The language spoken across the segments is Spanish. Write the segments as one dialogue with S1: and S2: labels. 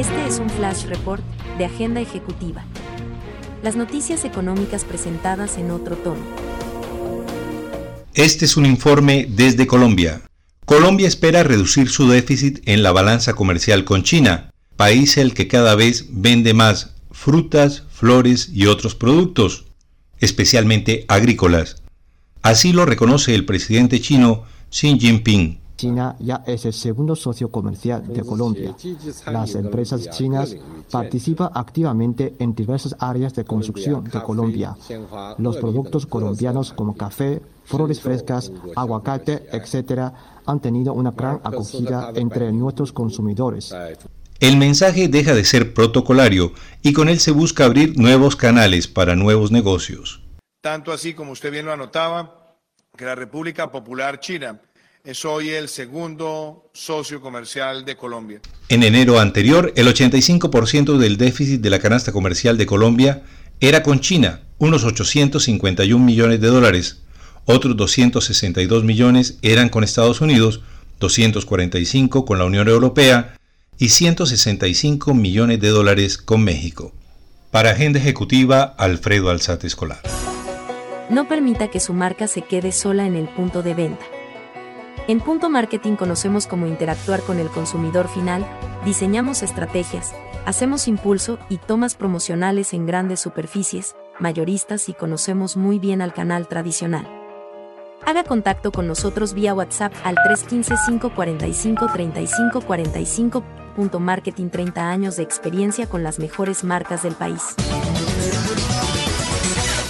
S1: Este es un flash report de Agenda Ejecutiva. Las noticias económicas presentadas en otro tono.
S2: Este es un informe desde Colombia. Colombia espera reducir su déficit en la balanza comercial con China, país el que cada vez vende más frutas, flores y otros productos, especialmente agrícolas. Así lo reconoce el presidente chino Xi Jinping.
S3: China ya es el segundo socio comercial de Colombia. Las empresas chinas participan activamente en diversas áreas de construcción de Colombia. Los productos colombianos como café, flores frescas, aguacate, etc., han tenido una gran acogida entre nuestros consumidores.
S2: El mensaje deja de ser protocolario y con él se busca abrir nuevos canales para nuevos negocios.
S4: Tanto así como usted bien lo anotaba, que la República Popular China es hoy el segundo socio comercial de Colombia.
S2: En enero anterior, el 85% del déficit de la canasta comercial de Colombia era con China, unos 851 millones de dólares. Otros 262 millones eran con Estados Unidos, 245 con la Unión Europea y 165 millones de dólares con México. Para Agenda Ejecutiva, Alfredo Alzate Escolar.
S1: No permita que su marca se quede sola en el punto de venta. En Punto Marketing conocemos cómo interactuar con el consumidor final, diseñamos estrategias, hacemos impulso y tomas promocionales en grandes superficies, mayoristas y conocemos muy bien al canal tradicional. Haga contacto con nosotros vía WhatsApp al 315-545-3545. Punto Marketing 30 años de experiencia con las mejores marcas del país.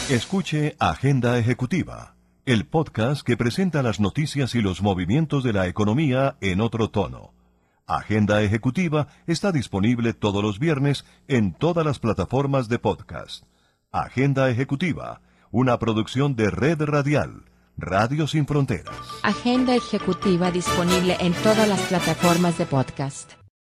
S5: Escuche Agenda Ejecutiva el podcast que presenta las noticias y los movimientos de la economía en otro tono. Agenda Ejecutiva está disponible todos los viernes en todas las plataformas de podcast. Agenda Ejecutiva, una producción de Red Radial, Radio Sin Fronteras.
S6: Agenda Ejecutiva disponible en todas las plataformas de podcast.